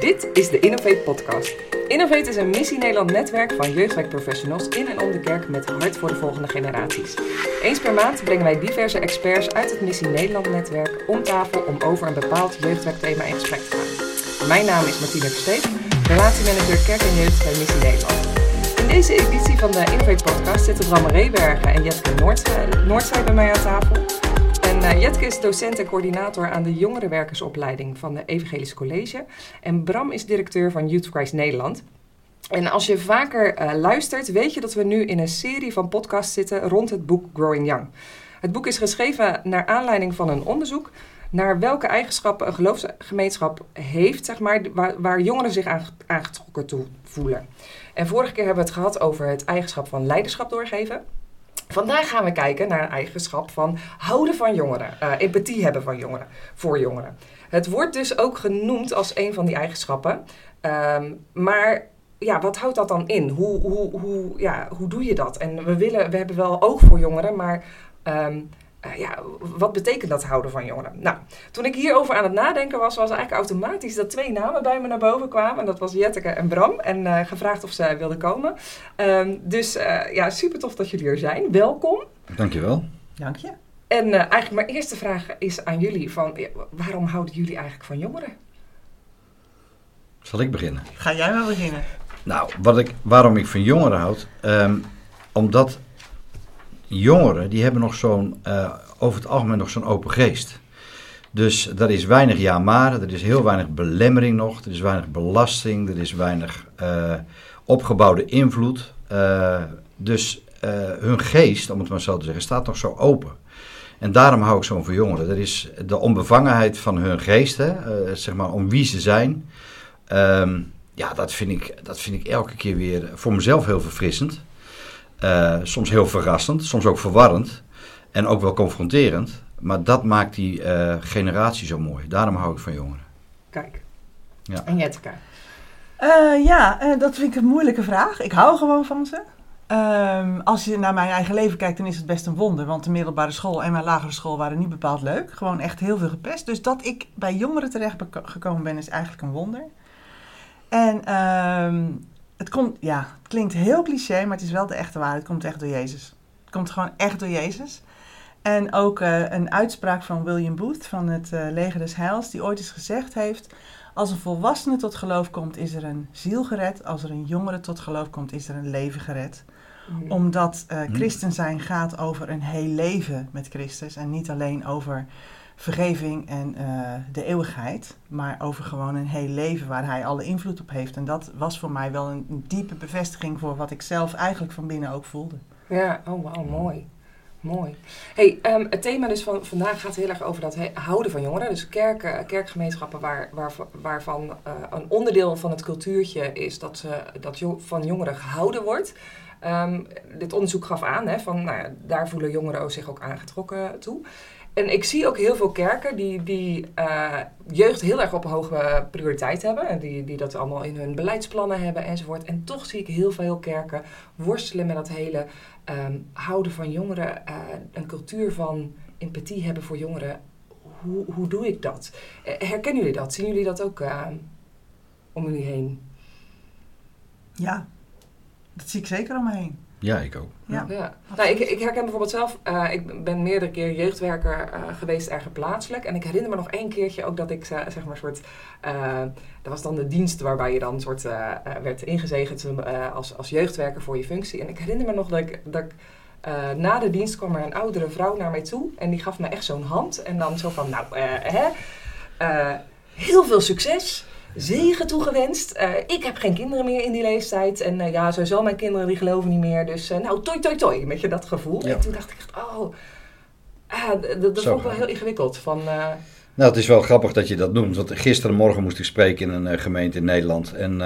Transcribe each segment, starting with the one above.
Dit is de Innovate Podcast. Innovate is een Missie Nederland netwerk van jeugdwerkprofessionals in en om de kerk met hart voor de volgende generaties. Eens per maand brengen wij diverse experts uit het Missie Nederland netwerk om tafel om over een bepaald jeugdwerkthema in gesprek te gaan. Mijn naam is Martine Versteeg, relatiemanager kerk en jeugd bij Missie Nederland. In deze editie van de Innovate Podcast zitten Bram Reebergen en Jetke Noordzij bij mij aan tafel. En uh, Jetke is docent en coördinator aan de jongerenwerkersopleiding van de Evangelische College. En Bram is directeur van Youth Christ Nederland. En als je vaker uh, luistert, weet je dat we nu in een serie van podcasts zitten rond het boek Growing Young. Het boek is geschreven naar aanleiding van een onderzoek naar welke eigenschappen een geloofsgemeenschap heeft, zeg maar, waar, waar jongeren zich aangetrokken toe voelen. En vorige keer hebben we het gehad over het eigenschap van leiderschap doorgeven. Vandaag gaan we kijken naar een eigenschap van houden van jongeren, uh, empathie hebben van jongeren, voor jongeren. Het wordt dus ook genoemd als een van die eigenschappen. Um, maar ja, wat houdt dat dan in? Hoe, hoe, hoe, ja, hoe doe je dat? En we, willen, we hebben wel oog voor jongeren, maar um, uh, ja, wat betekent dat houden van jongeren? Nou, toen ik hierover aan het nadenken was, was eigenlijk automatisch dat twee namen bij me naar boven kwamen. En dat was Jetteke en Bram. En uh, gevraagd of ze wilden komen. Um, dus uh, ja, super tof dat jullie er zijn. Welkom. Dankjewel. Dank je. En eigenlijk mijn eerste vraag is aan jullie. Van, waarom houden jullie eigenlijk van jongeren? Zal ik beginnen? Ga jij maar beginnen. Nou, wat ik, waarom ik van jongeren houd? Um, omdat jongeren, die hebben nog zo'n, uh, over het algemeen nog zo'n open geest. Dus er is weinig ja maar, er is heel weinig belemmering nog, er is weinig belasting, er is weinig uh, opgebouwde invloed. Uh, dus hun geest, om het maar zo te zeggen, staat nog zo open. En daarom hou ik zo van jongeren. Er is de onbevangenheid van hun geest, hè, zeg maar om wie ze zijn. Um, ja, dat vind, ik, dat vind ik elke keer weer voor mezelf heel verfrissend. Uh, soms heel verrassend, soms ook verwarrend en ook wel confronterend. Maar dat maakt die uh, generatie zo mooi. Daarom hou ik van jongeren. Kijk. Ja. En Jetka? Uh, ja, dat vind ik een moeilijke vraag. Ik hou gewoon van ze. Um, als je naar mijn eigen leven kijkt, dan is het best een wonder. Want de middelbare school en mijn lagere school waren niet bepaald leuk. Gewoon echt heel veel gepest. Dus dat ik bij jongeren terecht gekomen ben, is eigenlijk een wonder. En um, het komt, ja, het klinkt heel cliché, maar het is wel de echte waarheid. Het komt echt door Jezus. Het komt gewoon echt door Jezus. En ook uh, een uitspraak van William Booth van het uh, Leger des Heils, die ooit eens gezegd heeft: Als een volwassene tot geloof komt, is er een ziel gered. Als er een jongere tot geloof komt, is er een leven gered. Mm. Omdat uh, christen zijn gaat over een heel leven met Christus en niet alleen over vergeving en uh, de eeuwigheid, maar over gewoon een heel leven waar hij alle invloed op heeft. En dat was voor mij wel een, diepe bevestiging voor wat ik zelf eigenlijk van binnen ook voelde. Ja, oh wow, mooi. Mooi. Hey, um, het thema dus van vandaag gaat heel erg over dat houden van jongeren. Dus kerken, kerkgemeenschappen waar, waar, waarvan uh, een onderdeel van het cultuurtje is dat, ze, dat van jongeren gehouden wordt. Um, dit onderzoek gaf aan, hè, van, nou ja, daar voelen jongeren zich ook aangetrokken toe. En ik zie ook heel veel kerken die, die uh, jeugd heel erg op hoge prioriteit hebben. En die, die dat allemaal in hun beleidsplannen hebben enzovoort. En toch zie ik heel veel kerken worstelen met dat hele um, houden van jongeren. Uh, een cultuur van empathie hebben voor jongeren. Hoe, hoe doe ik dat? Uh, herkennen jullie dat? Zien jullie dat ook om jullie heen? Ja, dat zie ik zeker om me heen. Ja, ik ook. Ja. ja. Nou, ik, ik, herken bijvoorbeeld zelf, uh, ik ben meerdere keer jeugdwerker uh, geweest ergens plaatselijk. En ik herinner me nog één keertje ook dat ik uh, zeg maar soort, dat was dan de dienst waarbij je dan soort werd ingezegend als, als jeugdwerker voor je functie. En ik herinner me nog dat ik, dat ik na de dienst kwam er een oudere vrouw naar mij toe. En die gaf me echt zo'n hand. En dan zo van, nou, hè, heel veel succes zegen toegewenst. Uh, ik heb geen kinderen meer in die leeftijd. En uh, ja, sowieso mijn kinderen die geloven niet meer. Dus uh, nou, toi, toi, toi. Met je dat gevoel. Ja. En toen dacht ik echt, oh, ah, dat vond ik wel heel ingewikkeld. Van, nou, het is wel grappig dat je dat noemt. Want gisterenmorgen moest ik spreken in een gemeente in Nederland. En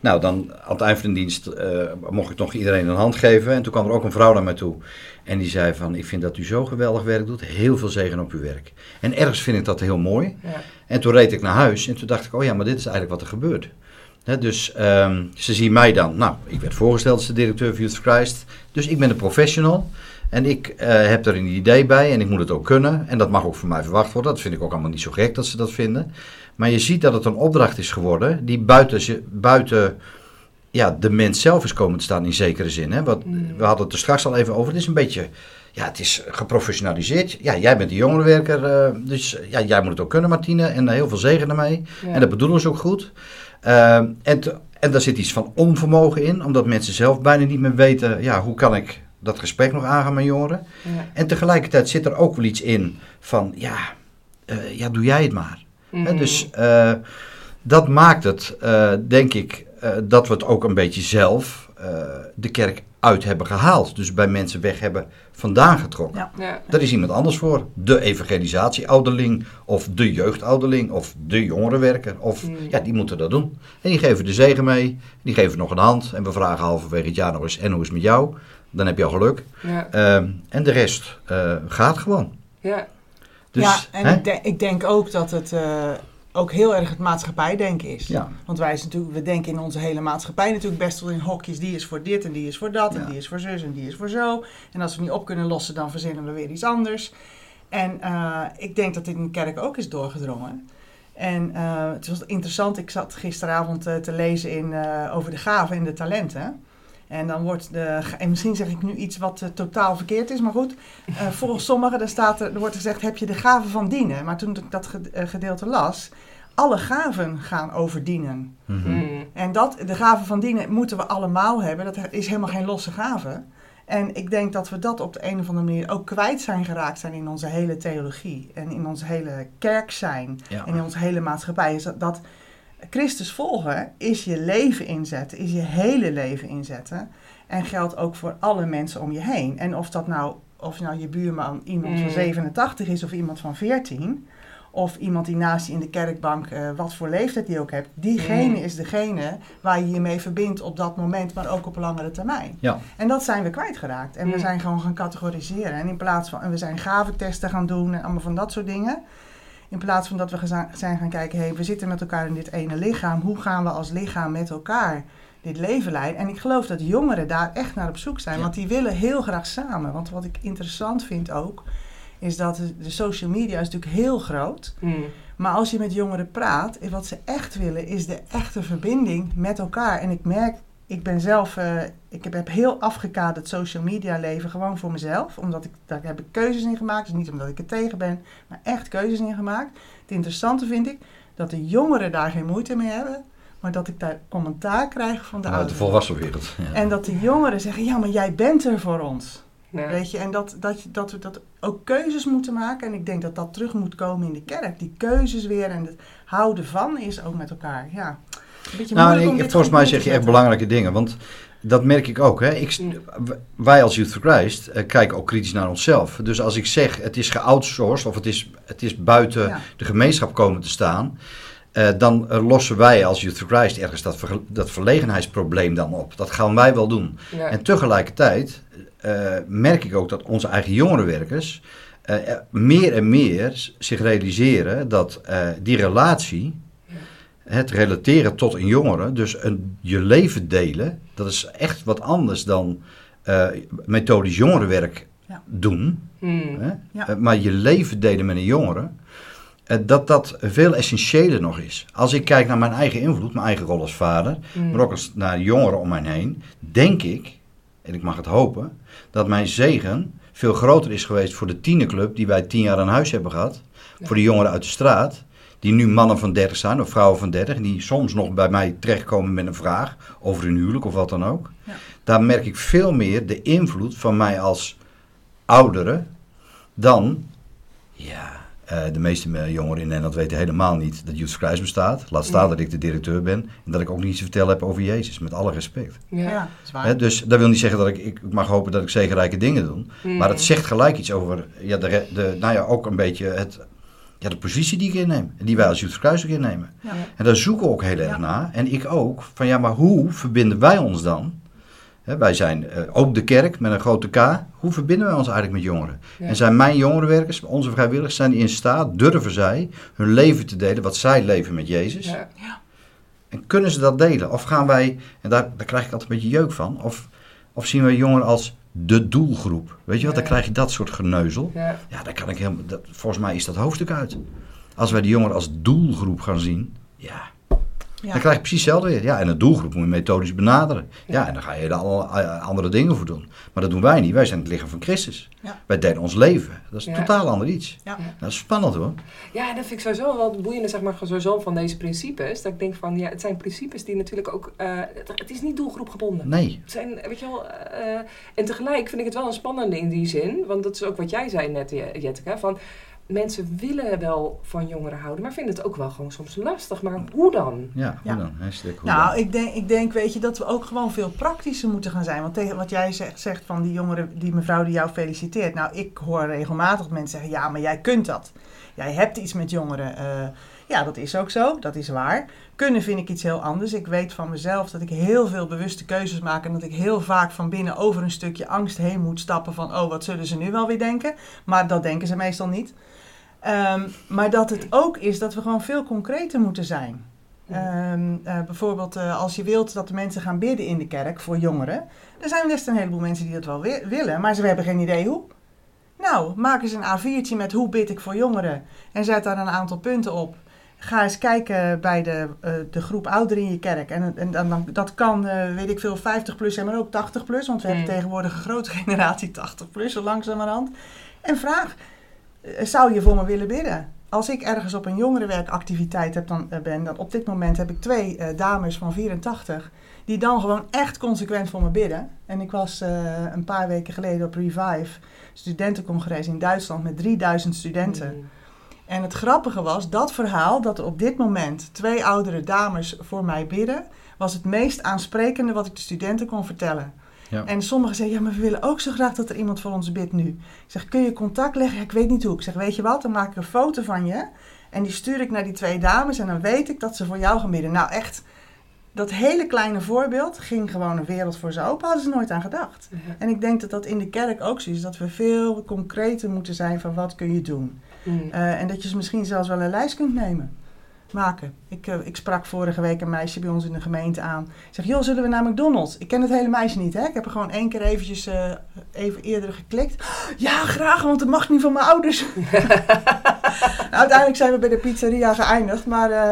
nou, dan aan het eind van de dienst mocht ik nog iedereen een hand geven. En toen kwam er ook een vrouw naar mij toe. En die zei van, ik vind dat u zo geweldig werk doet. Heel veel zegen op uw werk. En ergens vind ik dat heel mooi. Ja. En toen reed ik naar huis en toen dacht ik, oh ja, maar dit is eigenlijk wat er gebeurt. He, dus um, ze zien mij dan. Nou, ik werd voorgesteld als de directeur van Youth Christ. Dus ik ben een professional. En ik uh, heb er een idee bij en ik moet het ook kunnen. En dat mag ook van mij verwacht worden. Dat vind ik ook allemaal niet zo gek dat ze dat vinden. Maar je ziet dat het een opdracht is geworden die buiten, buiten ja, de mens zelf is komen te staan in zekere zin. Hè? Wat, Mm. We hadden het er straks al even over. Het is een beetje, ja, het is geprofessionaliseerd. Ja, jij bent een jongerenwerker, eh, dus ja, jij moet het ook kunnen, Martine. En eh, heel veel zegen ermee. Ja. En dat bedoelen ze ook goed. Ehm, en, te- en daar zit iets van onvermogen in, omdat mensen zelf bijna niet meer weten, ja, hoe kan ik dat gesprek nog aangaan met jongeren? Ja. En tegelijkertijd zit er ook wel iets in van, ja, eh, ja doe jij het maar. Hè, Mm. dus eh, dat maakt het, eh, denk ik, eh, dat we het ook een beetje zelf eh, de kerk uit hebben gehaald. Dus bij mensen weg hebben vandaan getrokken. Ja. Ja. Daar is iemand anders voor. De evangelisatieouderling of de jeugdouderling of de jongerenwerker. Of, Mm. Ja, die moeten dat doen. En die geven de zegen mee. Die geven nog een hand. En we vragen halverwege het jaar nog eens, en hoe is het met jou? Dan heb je al geluk. Ja. Ehm, en de rest eh, gaat gewoon. Ja. Dus, ja, en hè? ik, denk- ik denk ook dat het eh, ook heel erg het maatschappijdenken is. Ja. Want wij is natuurlijk, we denken in onze hele maatschappij natuurlijk best wel in hokjes. Die is voor dit en die is voor dat en die is voor zus en die is voor zo. En als we niet op kunnen lossen, dan verzinnen we weer iets anders. En eh, ik denk dat dit in de kerk ook is doorgedrongen. En eh, het was interessant, ik zat gisteravond eh, te lezen in, over de gaven en de talenten. En dan wordt de, en misschien zeg ik nu iets wat eh, totaal verkeerd is, maar goed. Eh, volgens sommigen dan staat er, er wordt gezegd, heb je de gaven van dienen? Maar toen ik dat eh, gedeelte las, alle gaven gaan over dienen. Mhm. Mm. En dat, de gaven van dienen moeten we allemaal hebben. Dat is helemaal geen losse gave. En ik denk dat we dat op de een of andere manier ook kwijt zijn geraakt zijn in onze hele theologie. En in ons hele kerk zijn. Ja. En in onze hele maatschappij. Is dat, dat Christus volgen is je leven inzetten. Is je hele leven inzetten. En geldt ook voor alle mensen om je heen. En of dat nou, of nou je buurman iemand van Mm. 87 is of iemand van 14 of iemand die naast je in de kerkbank, eh, wat voor leeftijd die ook hebt, diegene Mm. is degene waar je je mee verbindt op dat moment, maar ook op langere termijn. Ja. En dat zijn we kwijtgeraakt. En we Mm. zijn gewoon gaan categoriseren. En in plaats van, en we zijn gaventesten gaan doen en allemaal van dat soort dingen. In plaats van dat we zijn gaan kijken, hey, we zitten met elkaar in dit ene lichaam. Hoe gaan we als lichaam met elkaar dit leven leiden? En ik geloof dat jongeren daar echt naar op zoek zijn. Ja. Want die willen heel graag samen. Want wat ik interessant vind ook, is dat de- social media is natuurlijk heel groot. Mm. Maar als je met jongeren praat, wat ze echt willen, is de echte verbinding met elkaar. En ik merk, ik ben zelf, eh, ik heb, heb heel afgekaderd social media leven gewoon voor mezelf. Omdat ik, daar heb ik keuzes in gemaakt. Dus niet omdat ik er tegen ben, maar echt keuzes in gemaakt. Het interessante vind ik, dat de jongeren daar geen moeite mee hebben. Maar dat ik daar commentaar krijg van de Uit de ouderen. volwassen wereld. Ja. En dat de jongeren zeggen, ja, maar jij bent er voor ons. Ja. Weet je, en dat, dat, dat we dat ook keuzes moeten maken. En ik denk dat dat terug moet komen in de kerk. Die keuzes weer en het houden van is ook met elkaar. Ja, beetje Nou, volgens mij zeg je echt belangrijke dingen. Want dat merk ik ook. Hè. Ik, wij als Youth for Christ eh, kijken ook kritisch naar onszelf. Dus als ik zeg het is geoutsourced of het is, het is buiten Ja. de gemeenschap komen te staan. eh, dan eh, lossen wij als Youth for Christ ergens dat, dat verlegenheidsprobleem dan op. Dat gaan wij wel doen. Ja. En tegelijkertijd eh, merk ik ook dat onze eigen jongerenwerkers meer en meer zich realiseren dat die relatie, het relateren tot een jongere, dus een, je leven delen, dat is echt wat anders dan eh, methodisch jongerenwerk Ja. doen. Mm. Hè? Ja. Eh, maar je leven delen met een jongere, eh, dat dat veel essentiëler nog is. Als ik kijk naar mijn eigen invloed, mijn eigen rol als vader, Mm. maar ook als naar jongeren om mij heen, denk ik, en ik mag het hopen, dat mijn zegen veel groter is geweest voor de tienerclub die wij tien jaar aan huis hebben gehad. Ja. Voor de jongeren uit de straat, die nu mannen van 30 zijn of vrouwen van 30, en die soms nog bij mij terechtkomen met een vraag over hun huwelijk of wat dan ook. Ja. Daar merk ik veel meer de invloed van mij als oudere dan, ja, eh, de meeste jongeren in Nederland weten helemaal niet dat Youth for Christ bestaat. Laat staan dat ik de directeur ben en dat ik ook niets te vertellen heb over Jezus, met alle respect. Ja. Ja, dat is waar. Hè, dus dat wil niet zeggen dat ik, ik mag hopen dat ik zegenrijke dingen doe. Mm. Maar het zegt gelijk iets over, ja, de, de, nou ja, ook een beetje het, ja, de positie die ik inneem. En die wij als for Christ ook innemen. Ja. En daar zoeken we ook heel erg Ja. naar. En ik ook. Van ja, maar hoe verbinden wij ons dan? Hè, wij zijn eh, ook de kerk met een grote K. Hoe verbinden wij ons eigenlijk met jongeren? Ja. En zijn mijn jongerenwerkers, onze vrijwilligers, zijn die in staat, durven zij hun leven te delen, wat zij leven met Jezus? Ja. En kunnen ze dat delen? Of gaan wij, en daar, daar krijg ik altijd een beetje jeuk van, of, of zien wij jongeren als de doelgroep? Weet je wat, dan krijg je dat soort geneuzel. Ja. Ja, daar kan ik helemaal, dat, volgens mij is dat hoofdstuk uit. Als wij de jongeren als doelgroep gaan zien, ja, Ja. dan krijg je precies hetzelfde weer. Ja, en een doelgroep moet je methodisch benaderen. Ja, en dan ga je er alle, eh, andere dingen voor doen. Maar dat doen wij niet. Wij zijn het lichaam van Christus. Ja. Wij delen ons leven. Dat is een Ja. totaal ander iets. Ja. Dat is spannend hoor. Ja, dat vind ik sowieso wel het boeiende zeg maar, sowieso van deze principes. Dat ik denk van, ja, het zijn principes die natuurlijk ook... eh, het, is niet doelgroepgebonden. Nee. Het zijn, weet je wel... eh, en tegelijk vind ik het wel een spannende in die zin. Want dat is ook wat jij zei net, Je- Jetteke. Van, mensen willen wel van jongeren houden, maar vinden het ook wel gewoon soms lastig. Maar hoe dan? Ja, hoe Ja. dan? Hashtag hoe Nou, dan? ik denk, ik denk, weet je, dat we ook gewoon veel praktischer moeten gaan zijn. Want tegen wat jij zegt, zegt van die jongeren, die mevrouw die jou feliciteert. Nou, ik hoor regelmatig mensen zeggen, ja, maar jij kunt dat. Jij hebt iets met jongeren. Eh, ja, dat is ook zo, dat is waar. Kunnen vind ik iets heel anders. Ik weet van mezelf dat ik heel veel bewuste keuzes maak. En dat ik heel vaak van binnen over een stukje angst heen moet stappen. Van, oh, wat zullen ze nu wel weer denken? Maar dat denken ze meestal niet. Ehm, maar dat het ook is dat we gewoon veel concreter moeten zijn. Ehm, eh, bijvoorbeeld eh, als je wilt dat de mensen gaan bidden in de kerk voor jongeren. Er zijn best een heleboel mensen die dat wel wi- willen, maar ze hebben geen idee hoe. Nou, maak eens een A4'tje met hoe bid ik voor jongeren. En zet daar een aantal punten op. Ga eens kijken bij de, eh, de groep ouderen in je kerk. En, en dan, dan- dat kan, weet ik veel, 50 plus en maar ook 80 plus. Want we hebben Mm. tegenwoordig een grote generatie 80 plus, zo langzamerhand. En vraag, zou je voor me willen bidden? Als ik ergens op een jongerenwerkactiviteit heb dan, eh, ben, dan op dit moment heb ik twee eh, dames van 84 die dan gewoon echt consequent voor me bidden. En ik was eh, een paar weken geleden op Revive, studentencongres in Duitsland met 3000 studenten. Mm. En het grappige was, dat verhaal, dat er op dit moment twee oudere dames voor mij bidden, was het meest aansprekende wat ik de studenten kon vertellen. Ja. En sommigen zeiden, ja, maar we willen ook zo graag dat er iemand voor ons bidt nu. Ik zeg, kun je contact leggen? Ja, ik weet niet hoe. Ik zeg, weet je wat, dan maak ik een foto van je en die stuur ik naar die twee dames en dan weet ik dat ze voor jou gaan bidden. Nou, echt, dat hele kleine voorbeeld ging gewoon een wereld voor ze open, hadden ze nooit aan gedacht. Ja. En ik denk dat dat in de kerk ook zo is, dat we veel concreter moeten zijn van wat kun je doen. Mm. Eh, en dat je ze misschien zelfs wel een lijst kunt nemen. Maken. Ik, eh, ik sprak vorige week een meisje bij ons in de gemeente aan. Ik zeg, joh, zullen we naar McDonald's? Ik ken het hele meisje niet, hè? Ik heb er gewoon één keer eventjes eh, even eerder geklikt. Ja, graag, want het mag niet van mijn ouders. Nou, uiteindelijk zijn we bij de pizzeria geëindigd, maar... eh,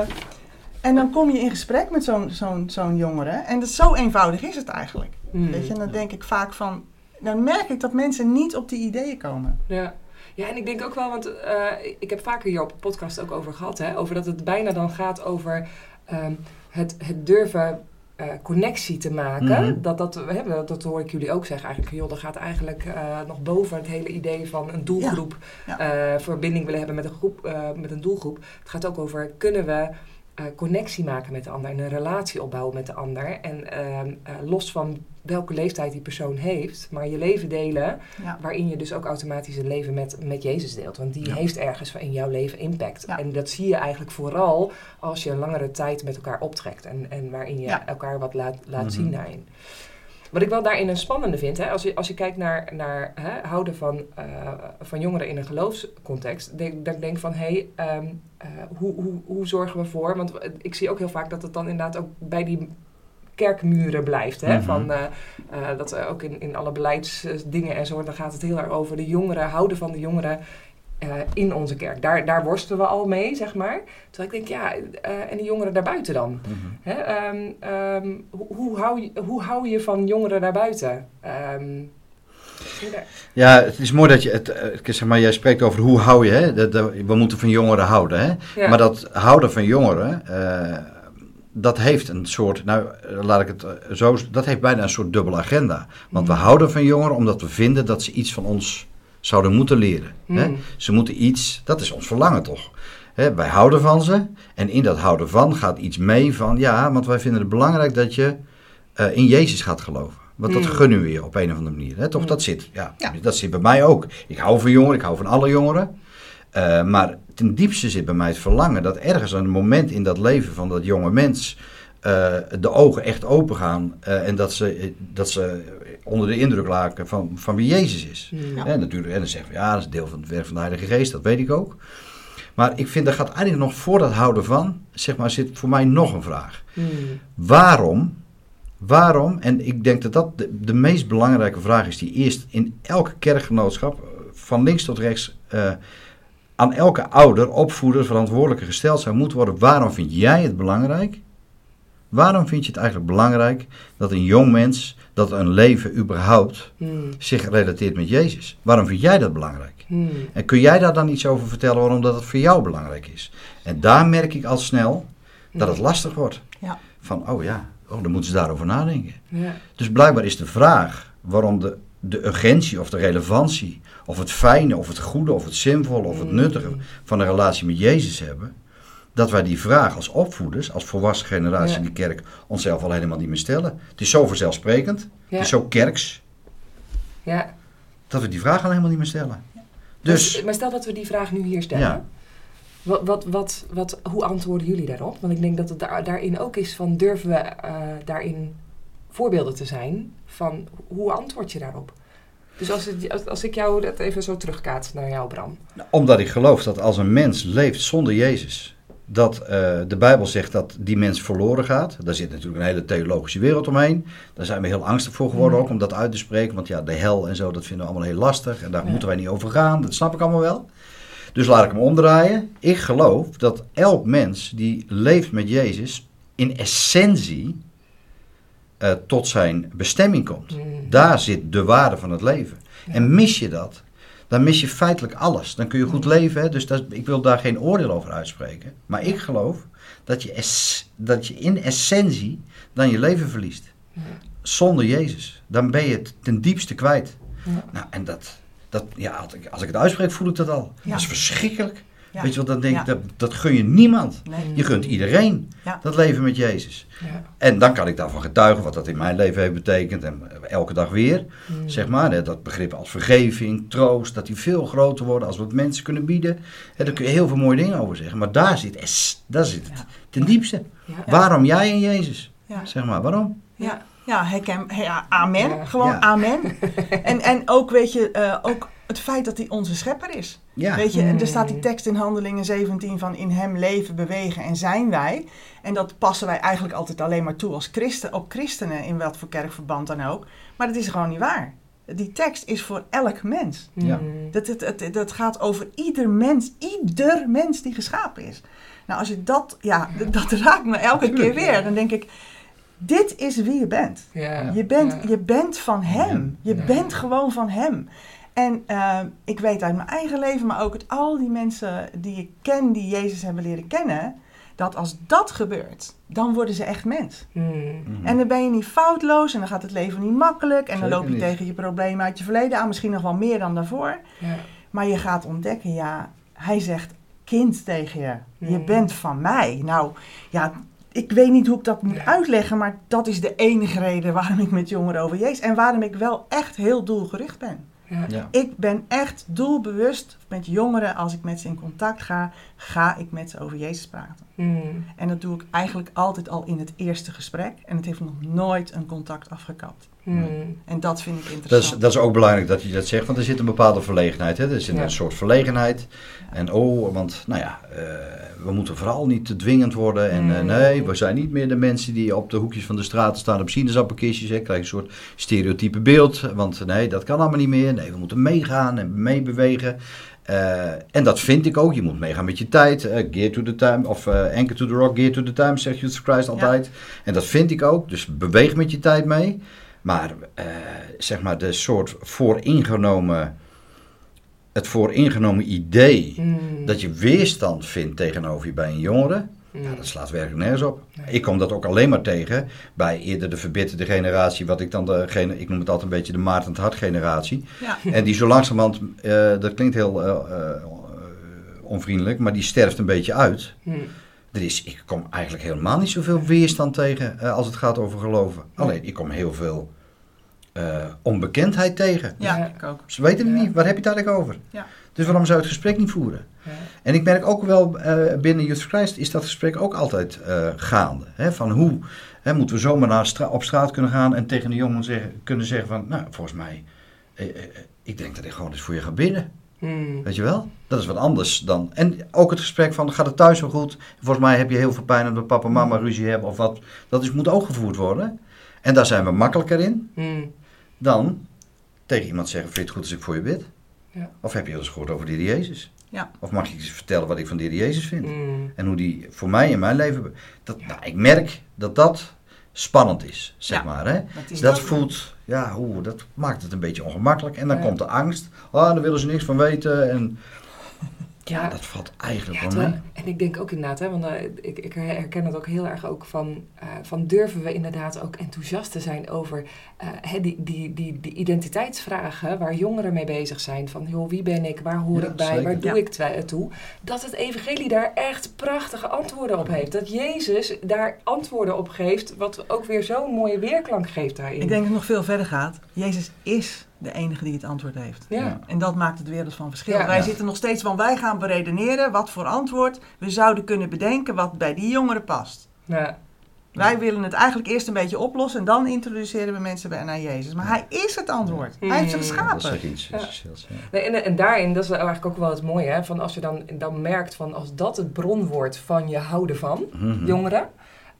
en dan kom je in gesprek met zo'n zo'n zo'n jongere. En dat, zo eenvoudig is het eigenlijk. Mm. Weet je, en dan denk ik vaak van... Dan merk ik dat mensen niet op die ideeën komen. Ja. Ja, en ik denk ook wel, want eh, ik heb vaker hier op de podcast ook over gehad, hè, over dat het bijna dan gaat over ehm, het, het durven eh, connectie te maken. Mhm. dat, dat, hebben, dat hoor ik jullie ook zeggen eigenlijk, joh, dat gaat eigenlijk eh, nog boven het hele idee van een doelgroep, Ja, verbinding willen hebben met een, groep, met een doelgroep. Het gaat ook over, kunnen we connectie maken met de ander en een relatie opbouwen met de ander. En ehm, eh, los van welke leeftijd die persoon heeft, maar je leven delen Ja. waarin je dus ook automatisch het leven met, met Jezus deelt. Want die Ja. heeft ergens in jouw leven impact. Ja. En dat zie je eigenlijk vooral als je een langere tijd met elkaar optrekt. En, en waarin je Ja. elkaar wat laat, laat Mhm. zien daarin. Wat ik wel daarin een spannende vind, hè, als, je, als je kijkt naar, naar hè, houden van, eh, van jongeren in een geloofscontext, denk, dat ik denk van hé, hey, ehm, eh, hoe, hoe, hoe zorgen we voor? Want ik zie ook heel vaak dat het dan inderdaad ook bij die kerkmuren blijft. Hè? Mhm. Van, eh, eh, dat eh, ook in, in alle beleidsdingen en zo, dan gaat het heel erg over de jongeren, houden van de jongeren in onze kerk. Daar, daar worstelen we al mee, zeg maar. Terwijl ik denk, ja, en de jongeren daarbuiten dan? Mhm. Hè? ehm, ehm, hoe, hoe, hou je, hoe hou je van jongeren daarbuiten? Ehm, Ja, het is mooi dat je het, zeg maar, jij spreekt over hoe hou je, hè? We moeten van jongeren houden, hè? ja. Maar dat houden van jongeren, dat heeft een soort, nou laat ik het eh, zo, dat heeft bijna een soort dubbele agenda. Want we Mm. houden van jongeren omdat we vinden dat ze iets van ons zouden moeten leren. Hè? Mm. Ze moeten iets, dat is ons verlangen toch? Hè, wij houden van ze en in dat houden van gaat iets mee van, ja, want wij vinden het belangrijk dat je eh, in Jezus gaat geloven. Want dat Mm. gunnen we je op een of andere manier. Hè? Toch, dat zit, ja, Ja. dat zit bij mij ook. Ik hou van jongeren, ik hou van alle jongeren. Eh, maar ten diepste zit bij mij het verlangen dat ergens een moment in dat leven van dat jonge mens eh, de ogen echt open gaan eh, en dat ze, dat ze onder de indruk laken van, van wie Jezus is. En natuurlijk, en dan zeggen we ja, dat is deel van het werk van de Heilige Geest, dat weet ik ook. Maar ik vind, dat gaat eigenlijk nog voor dat houden van, zeg maar, zit voor mij nog een vraag. Mm. Waarom, waarom, en ik denk dat dat de, de meest belangrijke vraag is die eerst in elke kerkgenootschap, van links tot rechts, aan elke ouder, opvoeder, verantwoordelijke gesteld zou moeten worden. Waarom vind jij het belangrijk? Waarom vind je het eigenlijk belangrijk dat een jong mens, dat een leven überhaupt Hmm. zich relateert met Jezus? Waarom vind jij dat belangrijk? Hmm. En kun jij daar dan iets over vertellen waarom dat het voor jou belangrijk is? En daar merk ik al snel dat het lastig wordt. Ja. Van, oh ja, oh, dan moeten ze daarover nadenken. Ja. Dus blijkbaar is de vraag waarom de, de urgentie of de relevantie, of het fijne, of het goede, of het zinvolle, of het nuttige van een relatie met Jezus hebben, dat wij die vraag als opvoeders, als volwassen generatie in de kerk, onszelf al helemaal niet meer stellen. Het is zo vanzelfsprekend, het is zo kerks, Ja. dat we die vraag al helemaal niet meer stellen. Dus, Maar stel dat we die vraag nu hier stellen. Ja. Wat, wat, wat, wat, hoe antwoorden jullie daarop? Want ik denk dat het daar, daarin ook is van durven we eh, daarin voorbeelden te zijn van hoe antwoord je daarop? Dus als, het, als, als ik jou dat even zo terugkaats naar jou, Bram. omdat ik geloof dat als een mens leeft zonder Jezus, dat eh, de Bijbel zegt dat die mens verloren gaat. Daar zit natuurlijk een hele theologische wereld omheen. Daar zijn we heel angstig voor geworden ook om dat uit te spreken. Want ja, de hel en zo, dat vinden we allemaal heel lastig. En daar moeten wij niet over gaan. Dat snap ik allemaal wel. Dus laat ik hem omdraaien. Ik geloof dat elk mens die leeft met Jezus in essentie eh, tot zijn bestemming komt. Daar zit de waarde van het leven. En mis je dat, dan mis je feitelijk alles. Dan kun je goed leven, hè? dus dat, ik wil daar geen oordeel over uitspreken. Maar ik geloof dat je, es- dat je in essentie dan je leven verliest. Ja. Zonder Jezus. Dan ben je het ten diepste kwijt. Ja. Nou, en dat, dat ja, als ik, als ik het uitspreek, voel ik dat al. Dat is verschrikkelijk. Ja. Weet je wat, dan denk ik, Ja. dat, dat gun je niemand. Nee. Je gunt iedereen Ja. dat leven met Jezus. Ja. En dan kan ik daarvan getuigen wat dat in mijn leven heeft betekend. En elke dag weer. Hmm. Zeg maar, hè, dat begrip als vergeving, troost, dat die veel groter worden als wat mensen kunnen bieden. Hè, daar kun je heel veel mooie dingen over zeggen. Maar daar zit, es, daar zit het Ja. ten diepste. Ja. Waarom jij en Jezus? Ja. Zeg maar, waarom? Ja, ja, herken, ja amen. Ja. Gewoon Ja. amen. en, en ook, weet je, eh, ook het feit dat hij onze schepper is. Ja, Weet je, en er staat die tekst in Handelingen 17 van in hem leven, bewegen en zijn wij. En dat passen wij eigenlijk altijd alleen maar toe als christen, op christenen, in wat voor kerkverband dan ook. Maar dat is gewoon niet waar. Die tekst is voor elk mens. Ja. Hmm. Dat, dat, dat, dat gaat over ieder mens, ieder mens die geschapen is. Nou, als je dat, ja, dat, dat raakt me elke keer weer. Dan denk ik, dit is wie je bent. Ja. Je bent, Ja. je bent van hem. Je Ja. bent gewoon van hem. En eh, ik weet uit mijn eigen leven, maar ook uit al die mensen die ik ken, die Jezus hebben leren kennen, dat als dat gebeurt, dan worden ze echt mens. Hmm. Mhm. En dan ben je niet foutloos en dan gaat het leven niet makkelijk. En dan loop je niet. tegen je problemen uit je verleden aan, misschien nog wel meer dan daarvoor. Ja. Maar je gaat ontdekken, ja, hij zegt kind tegen je. Je Mm. bent van mij. Nou, ja, ik weet niet hoe ik dat moet Ja. uitleggen, maar dat is de enige reden waarom ik met jongeren over Jezus en waarom ik wel echt heel doelgericht ben. Ja. Ja. Ik ben echt doelbewust met jongeren, als ik met ze in contact ga, ga ik met ze over Jezus praten. Hmm. En dat doe ik eigenlijk altijd al in het eerste gesprek en het heeft nog nooit een contact afgekapt. Hmm. En dat vind ik Dat interessant. is, dat is ook belangrijk dat je dat zegt, want er zit een bepaalde verlegenheid. Hè? Er zit Ja. een soort verlegenheid. En oh, want nou ja, eh, we moeten vooral niet te dwingend worden. En eh, nee, we zijn niet meer de mensen die op de hoekjes van de straten staan op sinaasappelkistjes. Hè? Krijg je een soort stereotype beeld. Want nee, dat kan allemaal niet meer. Nee, we moeten meegaan en meebewegen. Eh, en dat vind ik ook. Je moet meegaan met je tijd. eh gear to the time. Of eh anchor to the rock, gear to the time, zegt Jesus Christ altijd. En dat vind ik ook. Dus beweeg met je tijd mee. Maar eh, zeg maar de soort vooringenomen, het vooringenomen idee Hmm. dat je weerstand vindt tegenover je bij een jongere, Hmm. nou, dat slaat werkelijk nergens op. Nee. Ik kom dat ook alleen maar tegen bij eerder de verbitterde generatie, wat ik dan de, ik noem het altijd een beetje de Maarten het Hart generatie. Ja. En die zo langzamerhand, eh, dat klinkt heel eh, eh, onvriendelijk, maar die sterft een beetje uit. Hmm. Er is, ik kom eigenlijk helemaal niet zoveel weerstand tegen eh, als het gaat over geloven. Alleen, ik kom heel veel eh, onbekendheid tegen. Ja, ik ook. Ze weten het Ja. niet, waar heb je het eigenlijk over? Ja. Dus waarom zou je het gesprek niet voeren? Ja. En ik merk ook wel, eh, binnen Youth Christ is dat gesprek ook altijd eh, gaande. Hè? Van hoe hè, moeten we zomaar naar stra- op straat kunnen gaan en tegen de jongen zeggen, kunnen zeggen van, nou, volgens mij, ik denk dat ik gewoon eens voor je ga bidden. Hmm. Weet je wel? Dat is wat anders dan. En ook het gesprek van, gaat het thuis wel goed? Volgens mij heb je heel veel pijn omdat papa en mama ruzie hebben of wat. Dat is, moet ook gevoerd worden. En daar zijn we makkelijker in Hmm. dan tegen iemand zeggen, vind je het goed als ik voor je bid? Ja. Of heb je al eens gehoord over de Heer Jezus? Ja. Of mag ik vertellen wat ik van de Heer Jezus vind? Mm. En hoe die voor mij in mijn leven... Dat, nou, ik merk dat dat spannend is, zeg Ja, maar. Hè? Dat dat. voelt, ja, hoe, dat maakt het een beetje ongemakkelijk. En dan komt de angst. Oh, daar willen ze niks van weten. En Ja, dat valt eigenlijk Ja, wel mee. en ik denk ook inderdaad, hè, want eh, ik, ik herken het ook heel erg ook van, eh, van durven we inderdaad ook enthousiast te zijn over eh, hè, die, die, die, die identiteitsvragen waar jongeren mee bezig zijn. Van joh, wie ben ik, waar hoor Ja, ik bij, zeker. waar doe Ja. ik toe. Dat het evangelie daar echt prachtige antwoorden op heeft. Dat Jezus daar antwoorden op geeft, wat ook weer zo'n mooie weerklank geeft daarin. Ik denk dat het nog veel verder gaat. Jezus is de enige die het antwoord heeft. ja. En dat maakt het wereld van verschil. Ja. wij Ja. zitten nog steeds van, wij gaan beredeneren wat voor antwoord we zouden kunnen bedenken wat bij die jongeren past. Ja. Wij willen het eigenlijk eerst een beetje oplossen en dan introduceren we mensen bij, naar Jezus. Maar hij is het antwoord. Hij heeft ze Mm. Dat is geschapen. iets Ja. essentieels, ja. Nee, en, en daarin, dat is eigenlijk ook wel het mooie, hè, van als je dan, dan merkt van als dat het bron wordt van je houden van, Mhm. jongeren.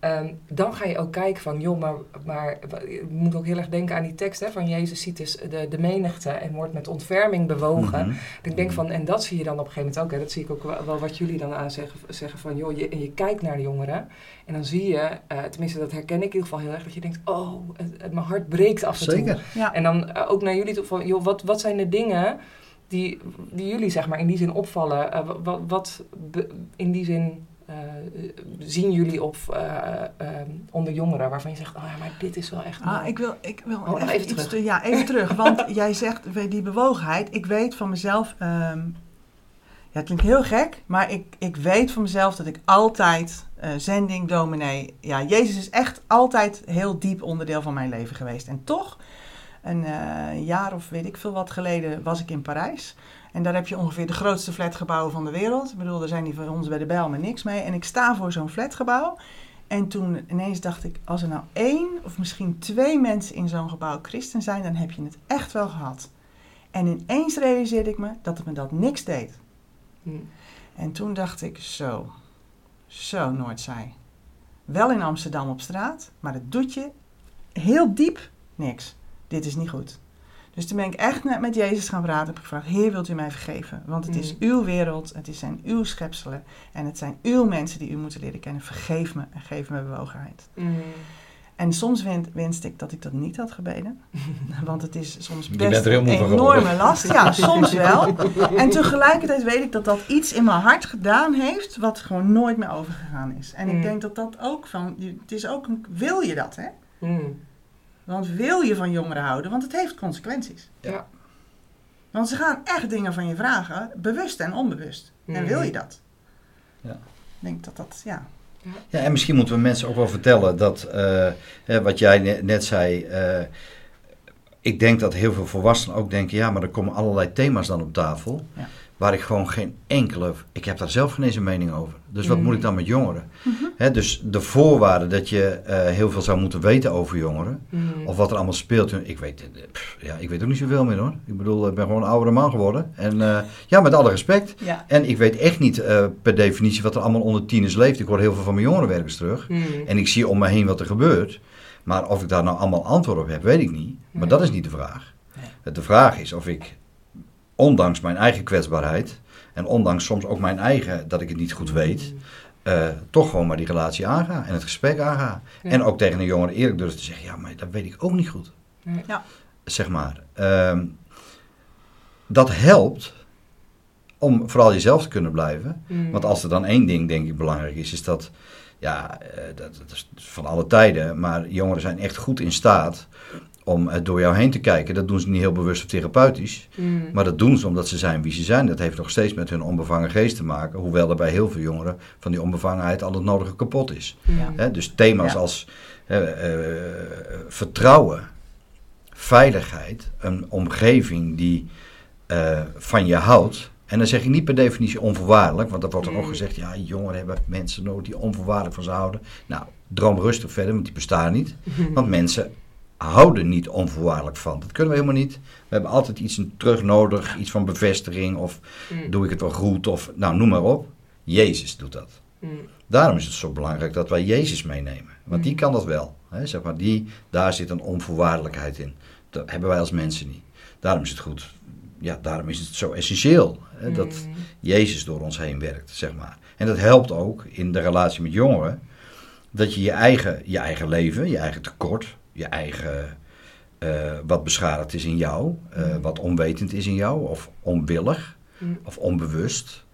Ehm, dan ga je ook kijken van, joh, maar, maar je moet ook heel erg denken aan die tekst hè, van Jezus ziet dus de, de menigte en wordt met ontferming bewogen. Mhm. Ik denk van, en dat zie je dan op een gegeven moment ook, hè, dat zie ik ook wel, wel wat jullie dan aan zeggen, zeggen van, joh, je, en je kijkt naar de jongeren en dan zie je, eh, tenminste dat herken ik in ieder geval heel erg, dat je denkt, oh, het, het- mijn hart breekt af en toe. Zeker. Ja. En dan eh, ook naar jullie toe van, joh, wat, wat zijn de dingen die, die jullie zeg maar in die zin opvallen? Eh, wa- wat, wat be- in die zin eh, zien jullie op eh, eh, onder jongeren waarvan je zegt, oh ja, maar dit is wel echt Ah, mooi. ik wil, ik wil Oh, even, terug. te- ja, even terug. Want jij zegt die bewogenheid. Ik weet van mezelf. ehm, ja, het klinkt heel gek, maar ik, ik weet van mezelf dat ik altijd eh, zending, dominee. Ja, Jezus is echt altijd heel diep onderdeel van mijn leven geweest. En toch, een jaar of weet ik veel wat geleden, was ik in Parijs. En daar heb je ongeveer de grootste flatgebouwen van de wereld. Ik bedoel, daar zijn die van ons bij de Bijl maar niks mee. En ik sta voor zo'n flatgebouw. En toen ineens dacht ik, als er nou één of misschien twee mensen in zo'n gebouw christen zijn, dan heb je het echt wel gehad. En ineens realiseerde ik me dat het me dat niks deed. Hm. En toen dacht ik, zo, zo Noordzij. Wel in Amsterdam op straat, maar het doet je heel diep niks. Dit is niet goed. Dus toen ben ik echt net met Jezus gaan praten. Heb ik gevraagd, Heer, wilt u mij vergeven? Want het is Mm. uw wereld, het zijn uw schepselen. En het zijn uw mensen die u moeten leren kennen. Vergeef me en geef me bewogenheid. Hm. En soms wenste ik dat ik dat niet had gebeden. Want het is soms best een enorme last. Ja, soms wel. En tegelijkertijd weet ik dat dat iets in mijn hart gedaan heeft... wat gewoon nooit meer overgegaan is. En Mm. ik denk dat dat ook van... Het is ook een, wil je dat, hè? Hm. Want wil je van jongeren houden? Want het heeft consequenties. Ja. Want ze gaan echt dingen van je vragen, bewust en onbewust. En Mm. wil je dat? Ja. Ik denk dat dat, ja. Ja, en misschien moeten we mensen ook wel vertellen dat, eh, hè, wat jij ne- net zei, eh, ik denk dat heel veel volwassenen ook denken, ja, maar er komen allerlei thema's dan op tafel, Ja. Waar ik gewoon geen enkele, ik heb daar zelf geen eens een mening over. Dus wat Mhm. moet ik dan met jongeren? Hè, dus de voorwaarde dat je eh, heel veel zou moeten weten over jongeren, Hm. of wat er allemaal speelt, ik weet, eh, pff, ja, ik weet ook niet zoveel meer hoor. Ik bedoel, ik ben gewoon een oudere man geworden. En eh, ja, met alle respect. Ja. En ik weet echt niet eh, per definitie wat er allemaal onder tieners leeft. Ik hoor heel veel van mijn jongerenwerkers terug. Hm. En ik zie om me heen wat er gebeurt. Maar of ik daar nou allemaal antwoord op heb, weet ik niet. Maar dat is niet de vraag. De vraag is of ik, ondanks mijn eigen kwetsbaarheid... en ondanks soms ook mijn eigen, dat ik het niet goed weet... eh, toch gewoon maar die relatie aanga en het gesprek aanga. Ja. En ook tegen een jongere eerlijk durf te zeggen... ja, maar dat weet ik ook niet goed. Nee. Ja. Zeg maar. Ehm, dat helpt om vooral jezelf te kunnen blijven. Hm. Want als er dan één ding, denk ik, belangrijk is, is dat, ja, eh, dat, dat is van alle tijden, maar jongeren zijn echt goed in staat om eh, door jou heen te kijken. Dat doen ze niet heel bewust of therapeutisch, Hm. maar dat doen ze omdat ze zijn wie ze zijn. Dat heeft nog steeds met hun onbevangen geest te maken, hoewel er bij heel veel jongeren van die onbevangenheid al het nodige kapot is. Ja. Dus thema's Ja. als eh, eh, vertrouwen, veiligheid, een omgeving die eh, van je houdt. En dan zeg ik niet per definitie onvoorwaardelijk, want dat wordt dan ook Mm. gezegd, ja, jongeren hebben mensen nodig die onvoorwaardelijk van ze houden. Nou, droom rustig verder, want die bestaan niet. Want mensen houden niet onvoorwaardelijk van. Dat kunnen we helemaal niet. We hebben altijd iets terug nodig, iets van bevestiging, of Hm. doe ik het wel goed, of nou, noem maar op. Jezus doet dat. Hm. Daarom is het zo belangrijk dat wij Jezus meenemen. Want die Mm. kan dat wel. Hè? Zeg maar, die, daar zit een onvoorwaardelijkheid in. Dat hebben wij als mensen niet. Daarom is het goed. ja, daarom is het zo essentieel hè, dat Mm. Jezus door ons heen werkt, zeg maar. En dat helpt ook in de relatie met jongeren, dat je je eigen, je eigen leven, je eigen tekort, je eigen eh, wat beschadigd is in jou, eh, wat onwetend is in jou, of onwillig, Mm. of onbewust.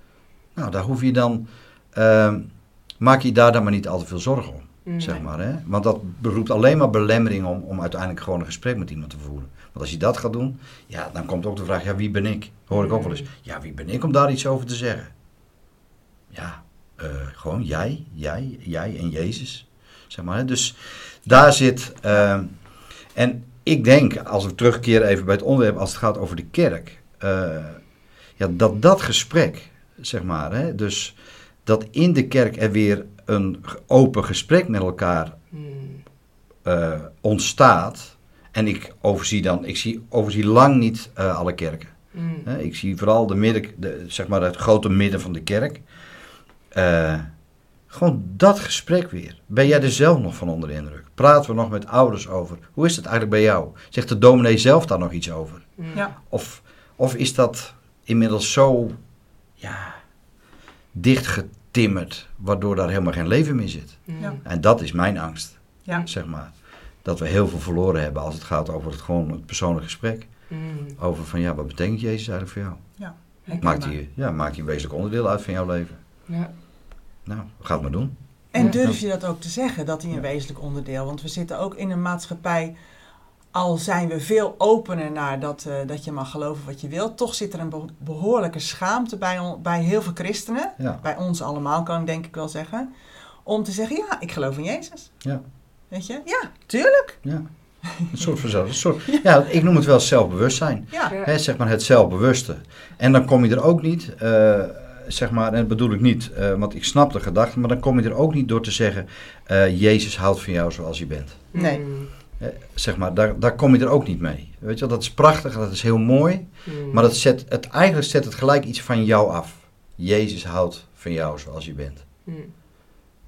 Nou, daar hoef je dan, ehm, maak je daar dan maar niet al te veel zorgen om, Mm. zeg maar. Hè? Want dat beroept alleen maar belemmering om, om uiteindelijk gewoon een gesprek met iemand te voeren. Want als je dat gaat doen, ja, dan komt ook de vraag, ja, wie ben ik? Hoor ik ook wel eens. Ja, wie ben ik om daar iets over te zeggen? Ja, eh, gewoon jij, jij, jij en Jezus. Zeg maar. hè. Dus daar zit. ehm, en ik denk, als we terugkeren even bij het onderwerp, als het gaat over de kerk. eh, ja, dat dat gesprek, zeg maar. Hè, dus dat in de kerk er weer een open gesprek met elkaar Mm. eh, ontstaat. En ik overzie dan, ik zie, overzie lang niet eh, alle kerken. Mm. Hè, ik zie vooral de midden, de, zeg maar het grote midden van de kerk. Gewoon dat gesprek weer. Ben jij er zelf nog van onder de indruk? Praten we nog met ouders over? Hoe is het eigenlijk bij jou? Zegt de dominee zelf daar nog iets over? Mm. Ja. Of, of is dat inmiddels zo ja, dichtgetimmerd, waardoor daar helemaal geen leven meer zit? Mm. Ja. En dat is mijn angst, Ja. zeg maar. Dat we heel veel verloren hebben als het gaat over het, gewoon het persoonlijk gesprek. Mm. Over van ja, wat betekent Jezus eigenlijk voor jou? Herkenbaar. Maakt hij, ja, maakt hij een wezenlijk onderdeel uit van jouw leven? Ja. Nou, ga het maar doen. En Ja. durf je dat ook te zeggen, dat hij een Ja. wezenlijk onderdeel? Want we zitten ook in een maatschappij, al zijn we veel opener naar dat, eh, dat je mag geloven wat je wilt, toch zit er een be- behoorlijke schaamte bij, bij heel veel christenen, Ja, bij ons allemaal kan ik denk ik wel zeggen, om te zeggen, ja, ik geloof in Jezus. ja, Weet je? Ja, tuurlijk. ja. Een soort vanzelf. Een soort, ja, ik noem het wel zelfbewustzijn. Ja. Hè, zeg maar het zelfbewuste. En dan kom je er ook niet, eh, zeg maar, en dat bedoel ik niet, eh, want ik snap de gedachte, maar dan kom je er ook niet door te zeggen, eh, Jezus houdt van jou zoals je bent. Nee. Hè, zeg maar, daar, daar kom je er ook niet mee. Weet je wel, dat is prachtig, dat is heel mooi, Mm. maar dat zet het, eigenlijk zet het gelijk iets van jou af. Jezus houdt van jou zoals je bent. Mm.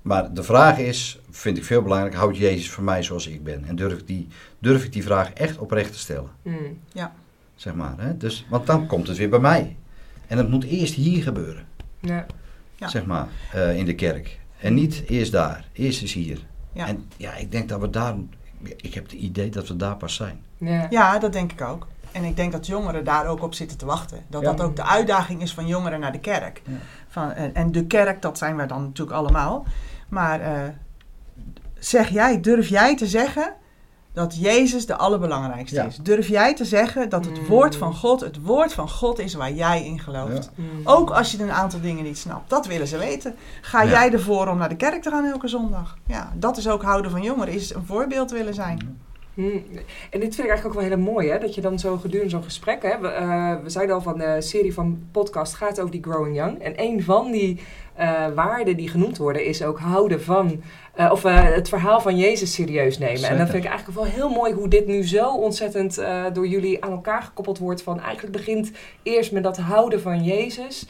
Maar de vraag is, vind ik veel belangrijk, houdt Jezus van mij zoals ik ben? En durf ik die, durf ik die vraag echt oprecht te stellen? Mm. Zeg maar, hè? Dus, want dan komt het weer bij mij. En het moet eerst hier gebeuren, Ja. Ja. zeg maar, eh, in de kerk. En niet eerst daar, eerst is hier. Ja. En ja, ik denk dat we daar, ik heb het idee dat we daar pas zijn. Ja. ja, dat denk ik ook. En ik denk dat jongeren daar ook op zitten te wachten. Dat Ja. dat ook de uitdaging is van jongeren naar de kerk. Ja. Van, en, en de kerk, dat zijn wij dan natuurlijk allemaal. Maar eh, zeg jij, durf jij te zeggen dat Jezus de allerbelangrijkste Ja. is? Durf jij te zeggen dat het Mm. woord van God het woord van God is waar jij in gelooft? Ja. Mm. Ook als je een aantal dingen niet snapt. Dat willen ze weten. Ga Ja. jij ervoor om naar de kerk te gaan elke zondag? Ja, dat is ook houden van jongeren. Is een voorbeeld willen zijn. Hmm. En dit vind ik eigenlijk ook wel heel mooi, hè? dat je dan zo gedurende zo'n gesprek, hè? We, eh, we zeiden al van de serie van podcast gaat over die Growing Young. En een van die eh, waarden die genoemd worden is ook houden van, eh, of eh, het verhaal van Jezus serieus nemen. En dan vind ik eigenlijk wel heel mooi hoe dit nu zo ontzettend door jullie aan elkaar gekoppeld wordt. Van eigenlijk begint eerst met dat houden van Jezus.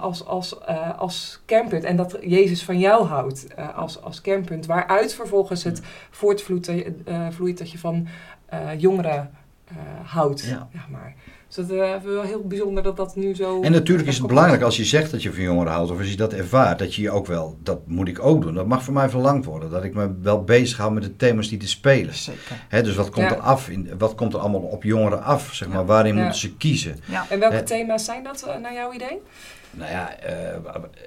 als, als, als kernpunt. En dat Jezus van jou houdt als, als kernpunt. Waaruit vervolgens het voortvloeit vloeit dat je van jongeren houdt. Ja. Zeg maar. Dus dat ik wel heel bijzonder dat dat nu zo... En natuurlijk is het belangrijk als je zegt dat je van jongeren houdt, of als je dat ervaart, dat je je ook wel, dat moet ik ook doen. Dat mag voor mij verlangd worden, dat ik me wel bezig hou met de thema's die te spelen. Zeker. Hè, dus wat komt Ja. er af? In, wat komt er allemaal op jongeren af? Zeg maar, Ja. waarin Ja. moeten ze kiezen? Ja. En welke thema's zijn dat eh, naar jouw idee? Nou ja, eh,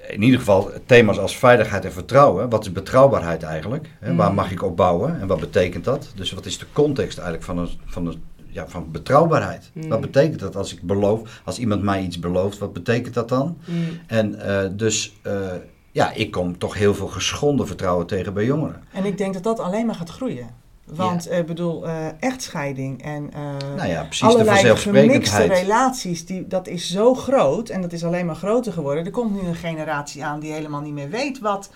in ieder geval thema's als veiligheid en vertrouwen. Wat is betrouwbaarheid eigenlijk? Hè, Waar Mm. mag ik op bouwen en wat betekent dat? Dus wat is de context eigenlijk van, een, van, een, ja, van betrouwbaarheid? Mm. Wat betekent dat als ik beloof, als iemand mij iets belooft, wat betekent dat dan? Mm. En eh, dus, eh, ja, ik kom toch heel veel geschonden vertrouwen tegen bij jongeren. En ik denk dat dat alleen maar gaat groeien. Want ik bedoel, eh, echtscheiding en eh, Nou ja, precies de allerlei gemixte relaties, die, dat is zo groot en dat is alleen maar groter geworden. Er komt nu een generatie aan die helemaal niet meer weet wat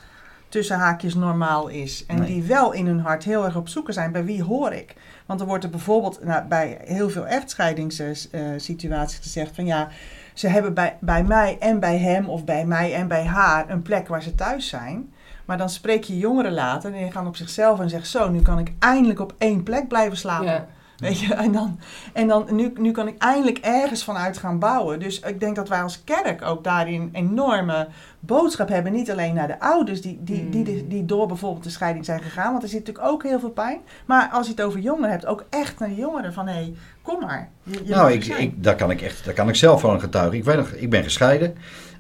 tussen haakjes normaal is. En Nee. die wel in hun hart heel erg op zoek zijn, bij wie hoor ik? Want er wordt er bijvoorbeeld nou, bij heel veel echtscheidingssituaties gezegd van ja, ze hebben bij, bij mij en bij hem of bij mij en bij haar een plek waar ze thuis zijn. Maar dan spreek je jongeren later en die gaan op zichzelf en zeggen zo, nu kan ik eindelijk op één plek blijven slapen. Ja. Weet je, en dan, en dan nu, nu kan ik eindelijk ergens vanuit gaan bouwen. Dus ik denk dat wij als kerk ook daarin enorme boodschap hebben. Niet alleen naar de ouders die, die, die, die, die door bijvoorbeeld de scheiding zijn gegaan. Want er zit natuurlijk ook heel veel pijn. Maar als je het over jongeren hebt, ook echt naar de jongeren van hé, hey, kom maar. Je, je nou, ik, ik, daar, kan ik echt, daar kan ik zelf van getuigen. Ik, weet nog, ik ben gescheiden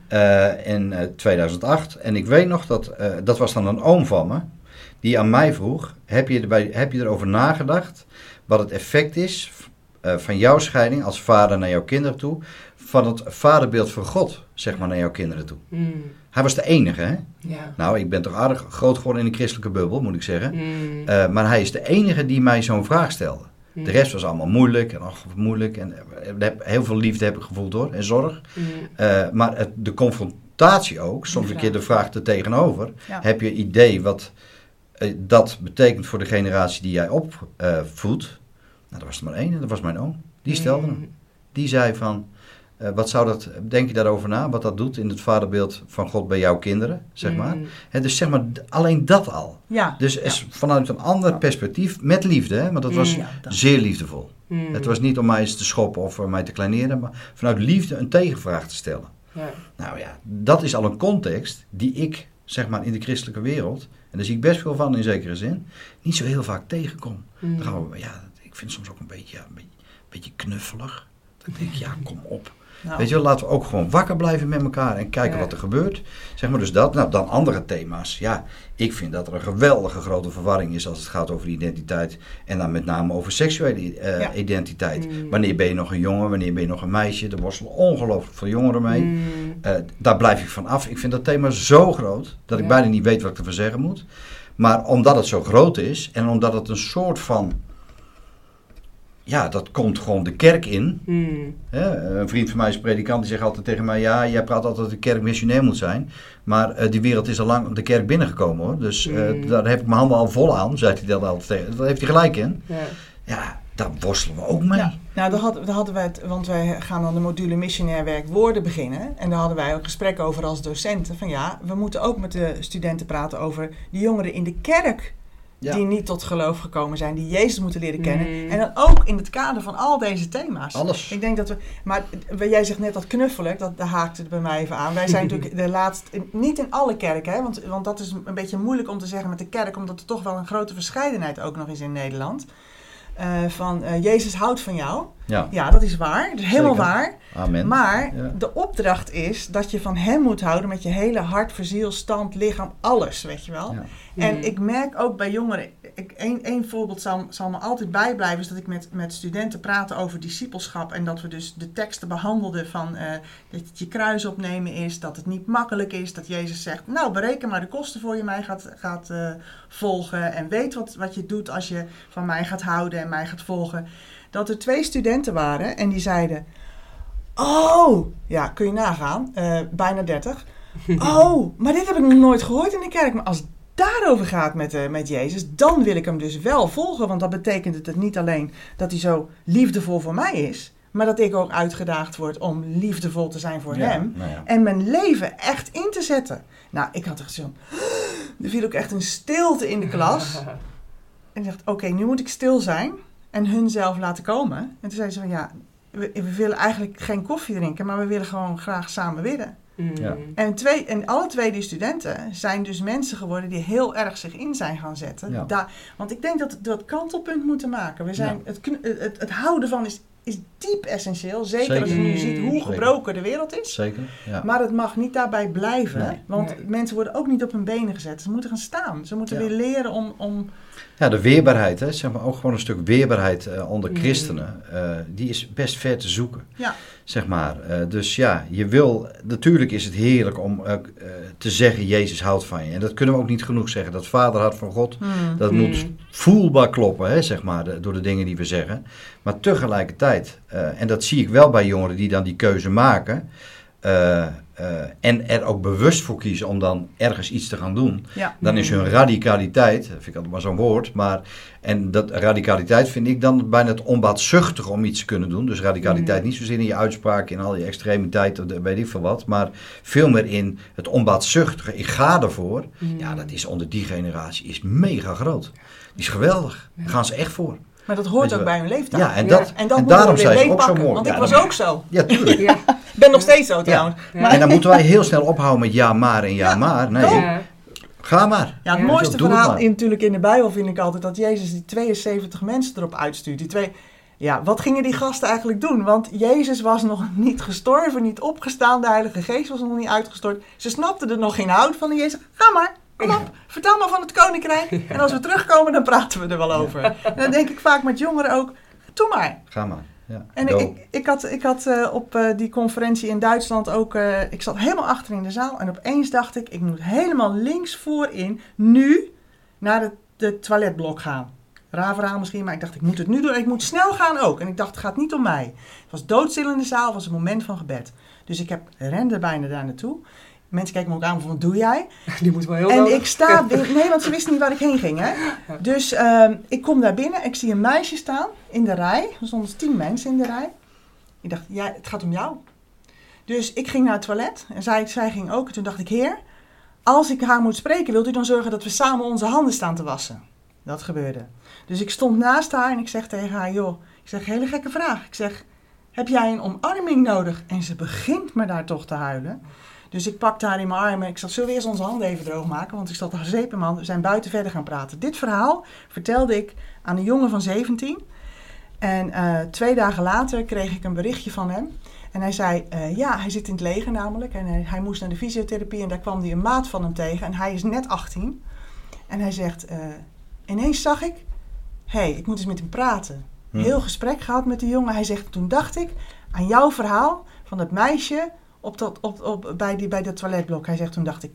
eh, in eh, 2008. En ik weet nog dat, eh, dat was dan een oom van me. Die aan mij vroeg, heb je, erbij, heb je erover nagedacht wat het effect is eh, van jouw scheiding als vader naar jouw kinderen toe. Van het vaderbeeld van God, zeg maar, naar jouw kinderen toe. Mm. Hij was de enige, hè? Ja. Nou, ik ben toch aardig groot geworden in de christelijke bubbel, moet ik zeggen. Mm. Eh, maar hij is de enige die mij zo'n vraag stelde. Mm. De rest was allemaal moeilijk en ach, moeilijk. En eh, heb- heel veel liefde heb ik gevoeld hoor, en zorg. Maar het, de confrontatie ook, soms een keer de vraag. er tegenover. Ja. Heb je idee wat dat betekent voor de generatie die jij opvoedt? nou, er was er maar één en dat was mijn oom. Die stelde hem. Mm. Die zei van, eh, wat zou dat, denk je daarover na? Wat dat doet in het vaderbeeld van God bij jouw kinderen, zeg maar. Mm. Hè, dus zeg maar, alleen dat al. Ja, Dus is vanuit een ander Ja. perspectief, met liefde, hè? want dat was Mm. dat- zeer liefdevol. Mm. Het was niet om mij eens te schoppen of om mij te kleineren, maar vanuit liefde een tegenvraag te stellen. Ja. Nou ja, dat is al een context die ik, zeg maar, in de christelijke wereld, en daar zie ik best veel van in zekere zin, niet zo heel vaak tegenkom. Mm. Dan gaan we, ja, ik vind het soms ook een beetje, ja, een beetje, een beetje knuffelig. Dan denk ik, ja, kom op. nou, Weet je wel, laten we ook gewoon wakker blijven met elkaar en kijken Ja. wat er gebeurt. Zeg maar dus dat. Nou, dan andere thema's. Ja, ik vind dat er een geweldige grote verwarring is als het gaat over identiteit. En dan met name over seksuele eh, Ja. identiteit. Mm. Wanneer ben je nog een jongen, wanneer ben je nog een meisje? Er worstelen ongelooflijk veel jongeren mee. Mm. Eh, daar blijf ik van af. Ik vind dat thema zo groot dat ik Ja. bijna niet weet wat ik ervan zeggen moet. Maar omdat het zo groot is en omdat het een soort van. Ja, dat komt gewoon de kerk in. Mm. Hè, een vriend van mij is predikant, die zegt altijd tegen mij: Ja, jij praat altijd dat de kerk missionair moet zijn. Maar eh, die wereld is al lang de kerk binnengekomen hoor. Dus eh, Mm. daar heb ik mijn handen al vol aan, zei hij dat altijd tegen. Daar heeft hij gelijk in. Ja. Ja, daar worstelen we ook mee. Ja, nou, daar hadden, daar hadden wij het, want wij gaan dan de module missionair werk woorden beginnen. En daar hadden wij ook gesprek over als docenten. Van ja, we moeten ook met de studenten praten over die jongeren in de kerk. Ja. Die niet tot geloof gekomen zijn, die Jezus moeten leren kennen. Mm. En dan ook in het kader van al deze thema's. Alles. Ik denk dat we. Maar jij zegt net dat knuffelen, dat, daar haakt het bij mij even aan. Wij zijn natuurlijk de laatste. Niet in alle kerken, hè, want, want dat is een beetje moeilijk om te zeggen met de kerk, omdat er toch wel een grote verscheidenheid ook nog is in Nederland. Eh, van eh, Jezus houdt van jou. Ja, Ja, dat is waar. Dat is helemaal Zeker. waar. amen. Maar Ja. de opdracht is dat je van hem moet houden met je hele hart, verziel, stand, lichaam, alles, weet je wel. Ja. En Mm. ik merk ook bij jongeren, ik, één, één voorbeeld zal, zal me altijd bijblijven, is dat ik met, met studenten praatte over discipelschap en dat we dus de teksten behandelden van eh, dat het je kruis opnemen is, dat het niet makkelijk is, dat Jezus zegt, nou bereken maar de kosten voor je mij gaat, gaat eh, volgen en weet wat, wat je doet als je van mij gaat houden en mij gaat volgen. Dat er twee studenten waren en die zeiden, oh, ja, kun je nagaan, eh, bijna 30. Oh, maar dit heb ik nog nooit gehoord in de kerk. Maar als het daarover gaat met, eh, met Jezus, dan wil ik hem dus wel volgen. Want dat betekent het het niet alleen dat hij zo liefdevol voor mij is, maar dat ik ook uitgedaagd word om liefdevol te zijn voor Ja, hem. nou ja. En mijn leven echt in te zetten. Nou, ik had echt zo'n. Er viel ook echt een stilte in de klas. En ik dacht, oké, nu moet ik stil zijn en hun zelf laten komen. En toen zei ze van, ja, we, we willen eigenlijk geen koffie drinken, maar we willen gewoon graag samen bidden. Mm. Ja. En, twee, en alle twee die studenten zijn dus mensen geworden die heel erg zich in zijn gaan zetten. Ja. Daar, want ik denk dat we dat kantelpunt moeten maken. We zijn, Ja. het, het, het houden van is, is diep essentieel. Zeker, als je nu ziet hoe Zeker. gebroken de wereld is. Zeker. Ja. Maar het mag niet daarbij blijven. Nee. Want Nee. mensen worden ook niet op hun benen gezet. Ze moeten gaan staan. Ze moeten Ja. weer leren om... om Ja, de weerbaarheid, hè, zeg maar, ook gewoon een stuk weerbaarheid eh, onder Mm. christenen, eh, die is best ver te zoeken. Ja. Zeg maar. Eh, dus ja, je wil, natuurlijk is het heerlijk om eh, eh, te zeggen, Jezus houdt van je. En dat kunnen we ook niet genoeg zeggen. Dat vaderhart van God, hmm, dat Mm. moet voelbaar kloppen, hè, zeg maar, de- door de dingen die we zeggen. Maar tegelijkertijd, eh, en dat zie ik wel bij jongeren die dan die keuze maken, eh, eh, en er ook bewust voor kiezen om dan ergens iets te gaan doen, ja. dan is hun radicaliteit, vind ik altijd maar zo'n woord, maar en dat radicaliteit vind ik dan bijna het onbaatzuchtig om iets te kunnen doen. Dus radicaliteit Mm. niet zozeer in je uitspraak, in al je extremiteit, weet ik veel wat, maar veel meer in het onbaatzuchtige. Ik ga ervoor. Mm. Ja, dat is onder die generatie is mega groot. Die is geweldig. Daar gaan ze echt voor. Maar dat hoort ook bij hun leeftijd. Ja, en, dat, En en, dat moeten daarom we zijn ze ook zo meepakken, mooi. Want Ja, ik was dan- ook zo. Ja, tuurlijk. Ja. Ik ben nog steeds zo trouwens. Ja. En dan moeten wij heel snel ophouden met ja maar en ja, Ja. maar. Nee, Ja. ga maar. Ja, het Ja. mooiste verhaal maar. in, natuurlijk in de Bijbel vind ik altijd dat Jezus die 72 mensen erop uitstuurt. Die twee, ja, wat gingen die gasten eigenlijk doen? Want Jezus was nog niet gestorven, niet opgestaan, de Heilige Geest was nog niet uitgestort. Ze snapten er nog geen hout van en Jezus, ga maar, kom op, vertel maar van het koninkrijk. En als we terugkomen, dan praten we er wel over. En dan denk ik vaak met jongeren ook, doe maar. Ga maar. Ja. En Go. ik, ik had, ik had eh, op eh, die conferentie in Duitsland ook... eh, ik zat helemaal achter in de zaal en opeens dacht ik... ik moet helemaal links voorin nu naar de, de toiletblok gaan. Raar verhaal misschien, maar ik dacht ik moet het nu doen. En ik moet snel gaan ook. En ik dacht het gaat niet om mij. Het was doodstil in de zaal, het was een moment van gebed. Dus ik heb, rende bijna daar naartoe. Mensen keken me ook aan van wat doe jij? Die moet wel heel En nodig. ik sta binnen. Nee, want ze wisten niet waar ik heen ging. Hè? Dus ehm, ik kom daar binnen. Ik zie een meisje staan in de rij. Er stonden tien mensen in de rij. Ik dacht, ja, het gaat om jou. Dus ik ging naar het toilet. En zij, zij ging ook. En toen dacht ik, heer, als ik haar moet spreken, wilt u dan zorgen dat we samen onze handen staan te wassen? Dat gebeurde. Dus ik stond naast haar en ik zeg tegen haar, joh, ik zeg, hele gekke vraag. Ik zeg, heb jij een omarming nodig? En ze begint me daar toch te huilen. Dus ik pakte haar in mijn armen. Ik zat, zullen we eerst onze handen even droog maken? Want ik zat haar zeep in mijn handen. We zijn buiten verder gaan praten. Dit verhaal vertelde ik aan een jongen van 17. En eh, twee dagen later kreeg ik een berichtje van hem. En hij zei, eh, ja, hij zit in het leger namelijk. En hij, hij moest naar de fysiotherapie en daar kwam hij een maat van hem tegen. En hij is net 18. En hij zegt, eh, ineens zag ik, hé, hey, ik moet eens met hem praten. Hm. Heel gesprek gehad met de jongen. Hij zegt, toen dacht ik aan jouw verhaal van dat meisje op dat, op, op, bij, die, bij dat toiletblok. Hij zegt, toen dacht ik,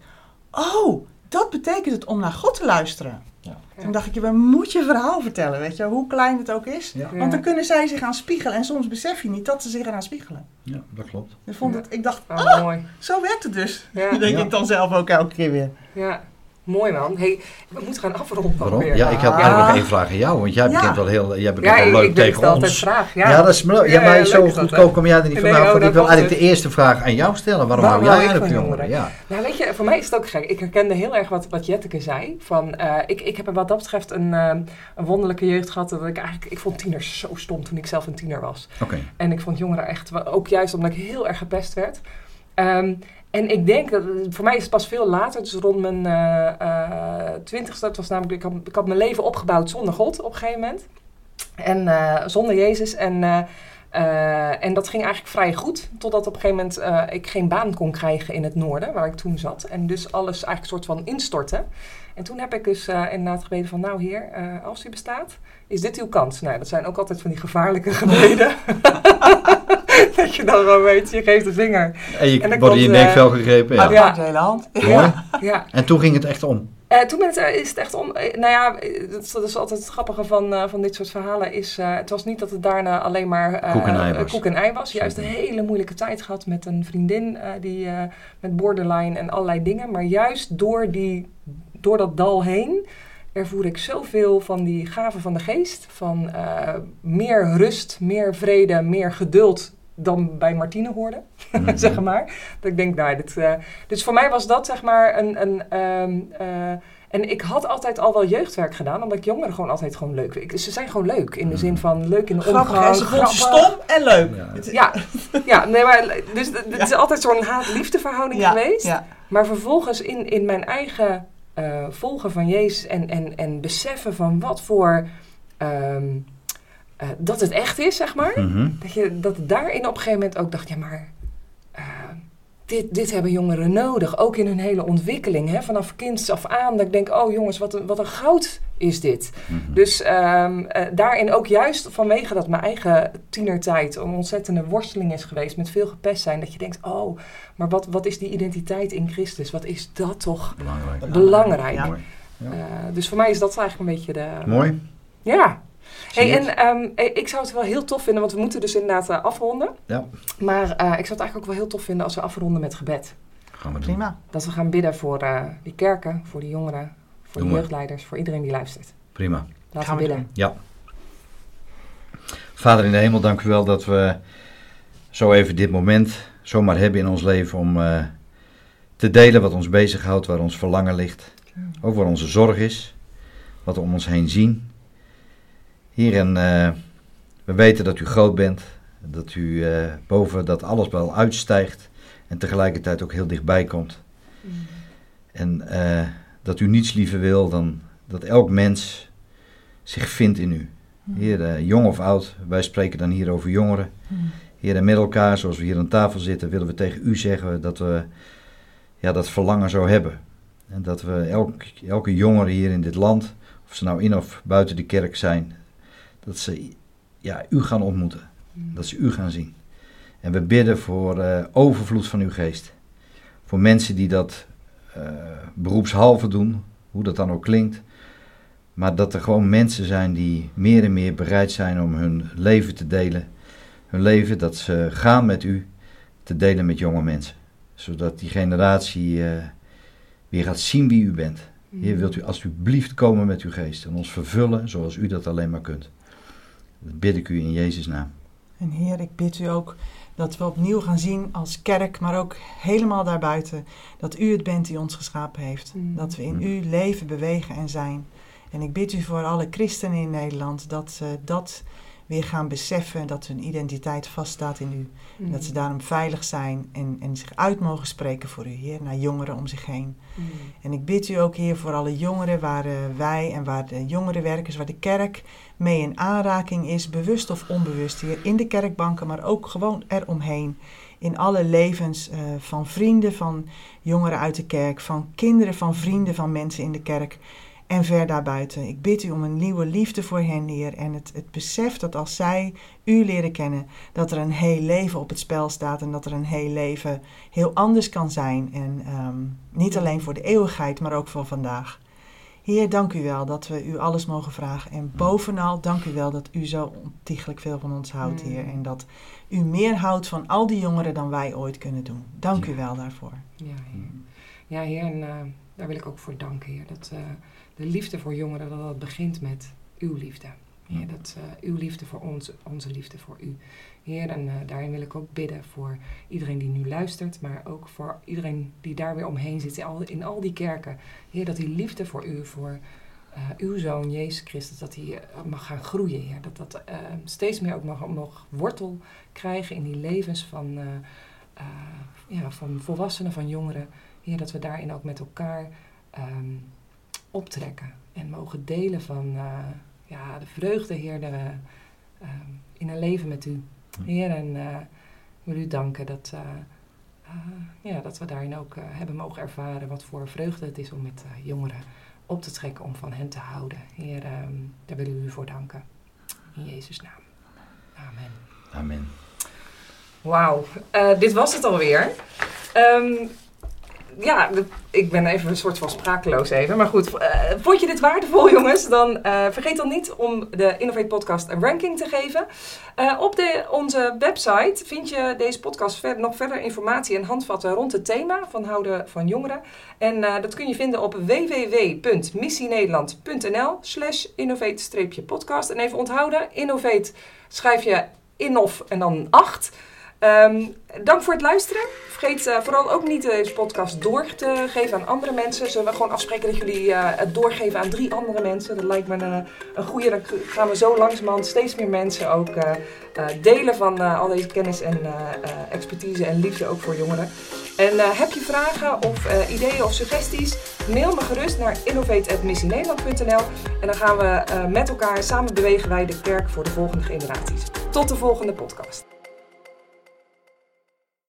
oh, dat betekent het om naar God te luisteren. Ja. Toen dacht ik, je moet je verhaal vertellen, weet je, hoe klein het ook is. Ja. Want dan kunnen zij zich aan spiegelen en soms besef je niet dat ze zich eraan spiegelen. ja, dat klopt. Ik, vond Ja. het, ik dacht, Oh, mooi. zo werkt het dus. Ja. denk Ja. ik dan zelf ook elke keer weer. Ja, mooi man. Hey, we moeten gaan afronden Waarom? Ja, ik had Ja. eigenlijk nog één vraag aan jou. Want jij Ja. begint wel heel jij begint Ja, wel ik, leuk ik weet tegen het altijd ons. vraag. Ja, Ja, dat is me- ja, maar zo leuk goedkoop kom jij er niet Nee, vanaf. oh, want ik wil eigenlijk de eerste vraag aan jou stellen. Waarom hou jij ik eigenlijk van jongeren? Ja. Nou, weet je, voor mij is het ook gek. Ik herkende heel erg wat, wat Jetteke zei. Van, eh, ik, ik heb wat dat betreft een, eh, een wonderlijke jeugd gehad. Dat ik eigenlijk, ik vond tieners zo stom toen ik zelf een tiener was. Oké. En ik vond jongeren echt, wel- ook juist omdat ik heel erg gepest werd. Ehm, en ik denk dat, voor mij is het pas veel later, dus rond mijn eh, twintigste, het was namelijk, ik had, ik had mijn leven opgebouwd zonder God op een gegeven moment. En eh, zonder Jezus. En, eh, eh, en dat ging eigenlijk vrij goed, totdat op een gegeven moment eh, ik geen baan kon krijgen in het noorden, waar ik toen zat. En dus alles eigenlijk een soort van instortte. En toen heb ik dus eh, inderdaad gebeden van, nou heer, eh, als u bestaat, is dit uw kans? Nou, dat zijn ook altijd van die gevaarlijke gebeden. dat je dan gewoon weet, je geeft de vinger. En je En wordt in je komt, eh, nekvel gegrepen. Ja. Maar Ja. ja. de hele hand. Mooi. Ja. En toen ging het echt om. Eh, toen ben het, is het echt om. nou ja, dat is, dat is altijd het grappige van, eh, van dit soort verhalen. Is, eh, het was niet dat het daarna alleen maar eh, Koek en ei was. koek en ei was. Juist een hele moeilijke tijd gehad met een vriendin eh, die eh, met borderline en allerlei dingen. Maar juist door, die, door dat dal heen ervoer ik zoveel van die gaven van de geest. Van eh, meer rust, meer vrede, meer geduld dan bij Martine hoorde, Mhm. zeg maar. Dat ik denk, nou, dit, eh, dus voor mij was dat zeg maar een... een ehm, eh, en ik had altijd al wel jeugdwerk gedaan, omdat ik jongeren gewoon altijd gewoon leuk. Ik- Ze zijn gewoon leuk, in de zin van leuk in de Grappig, omgang. Ze grappig. stom en leuk. Ja. Het- Ja, ja nee, maar dus het is altijd zo'n haat-liefde verhouding ja, geweest. Ja. Maar vervolgens in, in mijn eigen eh, volgen van Jezus en, en, en beseffen van wat voor... ehm, eh, dat het echt is, zeg maar. Mhm. Dat je dat daarin op een gegeven moment ook dacht, ja maar, eh, dit, dit hebben jongeren nodig. Ook in hun hele ontwikkeling, hè? vanaf kinds af aan. Dat ik denk, oh jongens, wat een, wat een goud is dit. Mhm. Dus ehm, eh, daarin ook juist vanwege dat mijn eigen tienertijd een ontzettende worsteling is geweest met veel gepest zijn. Dat je denkt, oh, maar wat, wat is die identiteit in Christus? Wat is dat toch Belangrijk. belangrijk? Ja. Eh, dus voor mij is dat eigenlijk een beetje de... Mooi. Ja. Hey, en ehm, eh, ik zou het wel heel tof vinden, want we moeten dus inderdaad eh, afronden. Ja. Maar eh, ik zou het eigenlijk ook wel heel tof vinden als we afronden met gebed. Gaan we doen. Prima. Dat we gaan bidden voor eh, die kerken, voor die jongeren, voor de jeugdleiders, voor iedereen die luistert. Prima. Laten Gaan we bidden. Ja. Vader in de hemel, dank u wel dat we zo even dit moment zomaar hebben in ons leven om eh, te delen wat ons bezighoudt, waar ons verlangen ligt. Ook waar onze zorg is, wat we om ons heen zien. Heer, en eh, we weten dat u groot bent. Dat u eh, boven dat alles wel uitstijgt. En tegelijkertijd ook heel dichtbij komt. En eh, dat u niets liever wil dan dat elk mens zich vindt in u. Heer, eh, jong of oud, wij spreken dan hier over jongeren. Heer, en met elkaar, zoals we hier aan tafel zitten, willen we tegen u zeggen dat we ja, dat verlangen zo hebben. En dat we elk, elke jongere hier in dit land, of ze nou in of buiten de kerk zijn, dat ze ja, u gaan ontmoeten. Dat ze u gaan zien. En we bidden voor eh, overvloed van uw geest. Voor mensen die dat eh, beroepshalve doen, hoe dat dan ook klinkt. Maar dat er gewoon mensen zijn die meer en meer bereid zijn om hun leven te delen. Hun leven dat ze gaan met u te delen met jonge mensen. Zodat die generatie eh, weer gaat zien wie u bent. Heer, wilt u alsjeblieft komen met uw geest en ons vervullen zoals u dat alleen maar kunt. Dat bid ik u in Jezus' naam. En Heer, ik bid u ook dat we opnieuw gaan zien als kerk, maar ook helemaal daarbuiten, dat u het bent die ons geschapen heeft. Mm. Dat we in u leven, bewegen en zijn. En ik bid u voor alle christenen in Nederland dat ze dat weer gaan beseffen, dat hun identiteit vaststaat in u. En dat ze daarom veilig zijn en, en zich uit mogen spreken voor u, Heer, naar jongeren om zich heen. Mm. En ik bid u ook, Heer, voor alle jongeren waar eh, wij en waar de jongerenwerkers, waar de kerk mee in aanraking is, bewust of onbewust, Heer, in de kerkbanken, maar ook gewoon eromheen. In alle levens eh, van vrienden, van jongeren uit de kerk, van kinderen, van vrienden, van mensen in de kerk en ver daarbuiten. Ik bid u om een nieuwe liefde voor hen, Heer, en het, het besef dat als zij u leren kennen, dat er een heel leven op het spel staat en dat er een heel leven heel anders kan zijn. En ehm, niet alleen voor de eeuwigheid, maar ook voor vandaag. Heer, dank u wel dat we u alles mogen vragen. En bovenal, dank u wel dat u zo ontiegelijk veel van ons houdt, Mm. Heer. En dat u meer houdt van al die jongeren dan wij ooit kunnen doen. Dank u wel daarvoor. Ja, Heer. Ja, Heer, en eh, daar wil ik ook voor danken, Heer. Dat eh, de liefde voor jongeren, dat dat begint met uw liefde. Heer, dat eh, uw liefde voor ons, onze liefde voor u. Heer, en eh, daarin wil ik ook bidden voor iedereen die nu luistert, maar ook voor iedereen die daar weer omheen zit, in al, in al die kerken. Heer, dat die liefde voor u, voor eh, uw zoon Jezus Christus, dat die mag gaan groeien, Heer. Dat dat steeds meer ook mag, mag wortel krijgen in die levens van, ja, van volwassenen, van jongeren. Heer, dat we daarin ook met elkaar ehm, optrekken en mogen delen van eh, ja, de vreugde, Heer, de, ehm, in een leven met u. Heer, en eh, ik wil u danken dat, eh, ja, dat we daarin ook hebben mogen ervaren wat voor vreugde het is om met eh, jongeren op te trekken, om van hen te houden. Heer, ehm, daar willen we u voor danken. In Jezus' naam. Amen. Amen. Wauw, Eh, dit was het alweer. Ehm, ja, ik ben even een soort van sprakeloos even. Maar goed, eh, vond je dit waardevol jongens? Dan eh, vergeet dan niet om de Innovate Podcast een ranking te geven. Eh, op de, onze website vind je deze podcast nog verder informatie en handvatten rond het thema van houden van jongeren. En dat kun je vinden op www.missienederland.nl slash innovate-podcast. En even onthouden, innovate schrijf je innof en dan 8. Ehm, dank voor het luisteren. Vergeet eh, vooral ook niet deze podcast door te geven aan andere mensen. Zullen we gewoon afspreken dat jullie eh, het doorgeven aan drie andere mensen? Dat lijkt me een, een goede. Dan gaan we zo langzamerhand steeds meer mensen ook eh, eh, delen van eh, al deze kennis en eh, eh, expertise en liefde ook voor jongeren. En eh, heb je vragen of eh, ideeën of suggesties? Mail me gerust naar innovate.missienederland.nl en dan gaan we eh, met elkaar samen bewegen wij de kerk voor de volgende generaties. Tot de volgende podcast.